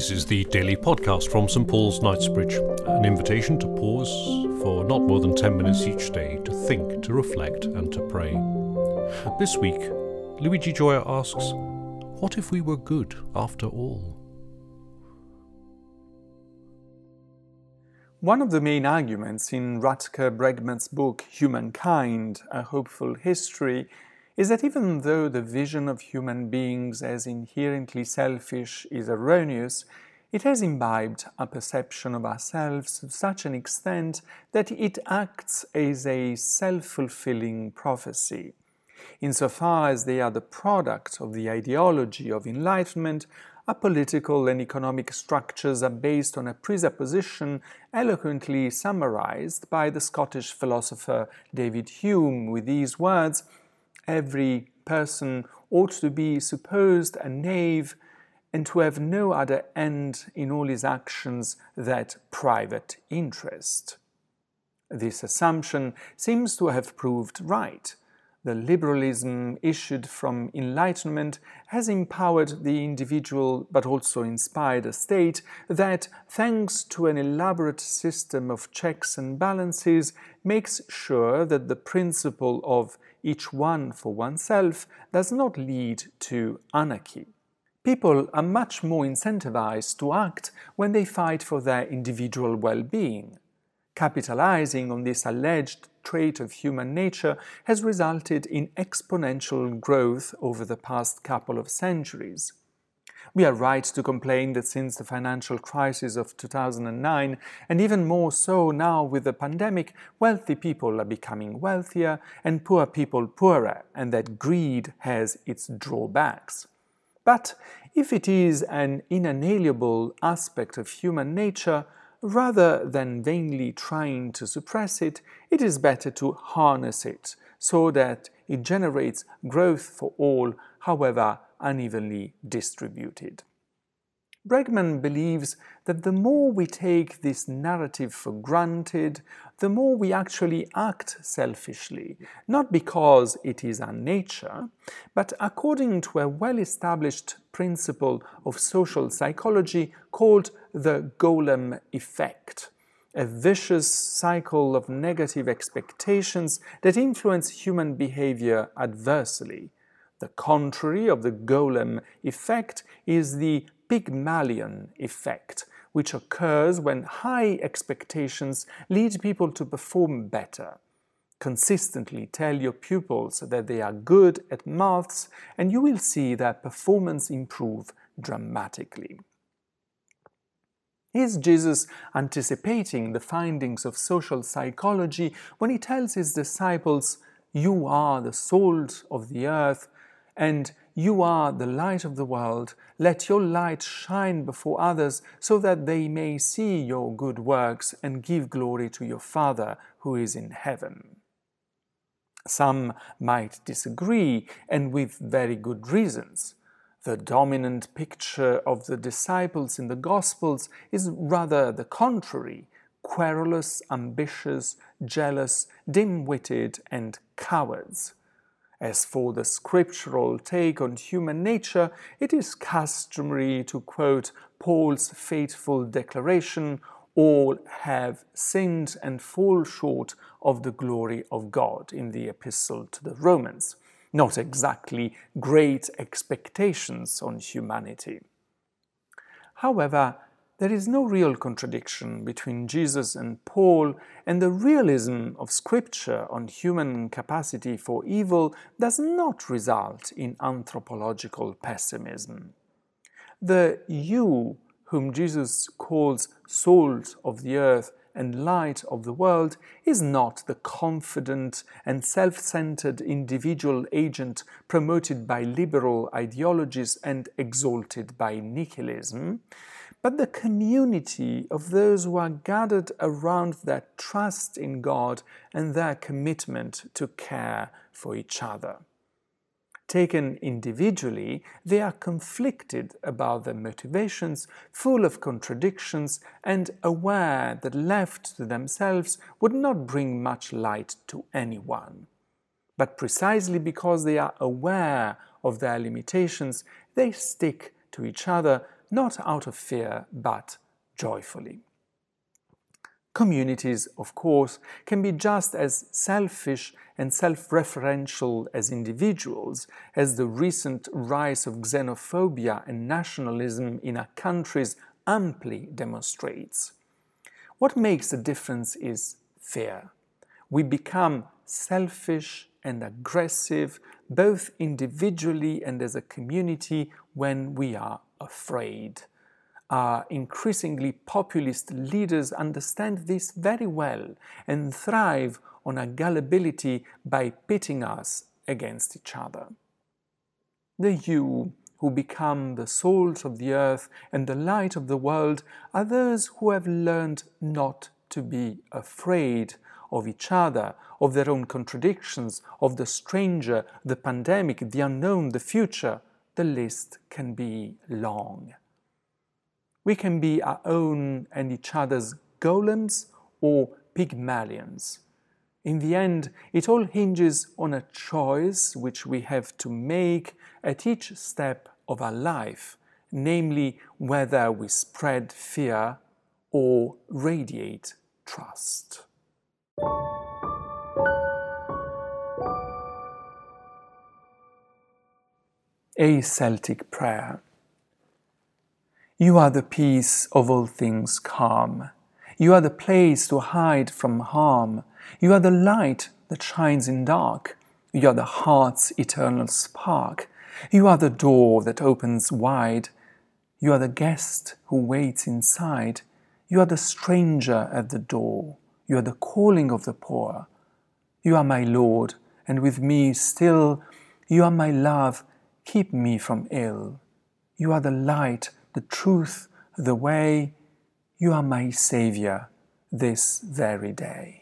This is the daily podcast from St Paul's Knightsbridge, an invitation to pause for not more than 10 minutes each day to think, to reflect, and to pray. This week, Luigi Gioia asks, What if we were good after all? One of the main arguments in Rutger Bregman's book Humankind, A Hopeful History, is that even though the vision of human beings as inherently selfish is erroneous, it has imbibed a perception of ourselves to such an extent that it acts as a self fulfilling prophecy. Insofar as they are the product of the ideology of enlightenment, our political and economic structures are based on a presupposition eloquently summarized by the Scottish philosopher David Hume with these words every person ought to be supposed a knave and to have no other end in all his actions that private interest. This assumption seems to have proved right. The liberalism issued from Enlightenment has empowered the individual but also inspired a state that, thanks to an elaborate system of checks and balances, makes sure that the principle of each one for oneself does not lead to anarchy. People are much more incentivized to act when they fight for their individual well being. Capitalizing on this alleged trait of human nature has resulted in exponential growth over the past couple of centuries. We are right to complain that since the financial crisis of 2009, and even more so now with the pandemic, wealthy people are becoming wealthier and poor people poorer, and that greed has its drawbacks. But if it is an inalienable aspect of human nature, rather than vainly trying to suppress it, it is better to harness it so that it generates growth for all, however unevenly distributed. Bregman believes that the more we take this narrative for granted, the more we actually act selfishly, not because it is our nature, but according to a well established principle of social psychology called the golem effect, a vicious cycle of negative expectations that influence human behavior adversely. The contrary of the golem effect is the Pygmalion effect, which occurs when high expectations lead people to perform better. Consistently tell your pupils that they are good at maths, and you will see their performance improve dramatically. Is Jesus anticipating the findings of social psychology when he tells his disciples, You are the salt of the earth, and you are the light of the world. Let your light shine before others so that they may see your good works and give glory to your Father who is in heaven. Some might disagree, and with very good reasons. The dominant picture of the disciples in the Gospels is rather the contrary querulous, ambitious, jealous, dim witted, and cowards. As for the scriptural take on human nature, it is customary to quote Paul's fateful declaration all have sinned and fall short of the glory of God in the Epistle to the Romans. Not exactly great expectations on humanity. However, there is no real contradiction between Jesus and Paul, and the realism of Scripture on human capacity for evil does not result in anthropological pessimism. The you, whom Jesus calls salt of the earth and light of the world, is not the confident and self centered individual agent promoted by liberal ideologies and exalted by nihilism but the community of those who are gathered around their trust in God and their commitment to care for each other. Taken individually, they are conflicted about their motivations, full of contradictions, and aware that left to themselves would not bring much light to anyone. But precisely because they are aware of their limitations, they stick to each other not out of fear, but joyfully. Communities, of course, can be just as selfish and self referential as individuals, as the recent rise of xenophobia and nationalism in our countries amply demonstrates. What makes the difference is fear. We become selfish and aggressive, both individually and as a community, when we are afraid our increasingly populist leaders understand this very well and thrive on our gullibility by pitting us against each other. The you who become the salt of the earth and the light of the world are those who have learned not to be afraid of each other, of their own contradictions, of the stranger, the pandemic, the unknown, the future. The list can be long. We can be our own and each other's golems or Pygmalions. In the end, it all hinges on a choice which we have to make at each step of our life, namely whether we spread fear or radiate trust. A Celtic Prayer you are the peace of all things calm. You are the place to hide from harm. You are the light that shines in dark. You are the heart's eternal spark. You are the door that opens wide. You are the guest who waits inside. You are the stranger at the door. You are the calling of the poor. You are my Lord, and with me still. You are my love, keep me from ill. You are the light the truth, the way. You are my Savior this very day.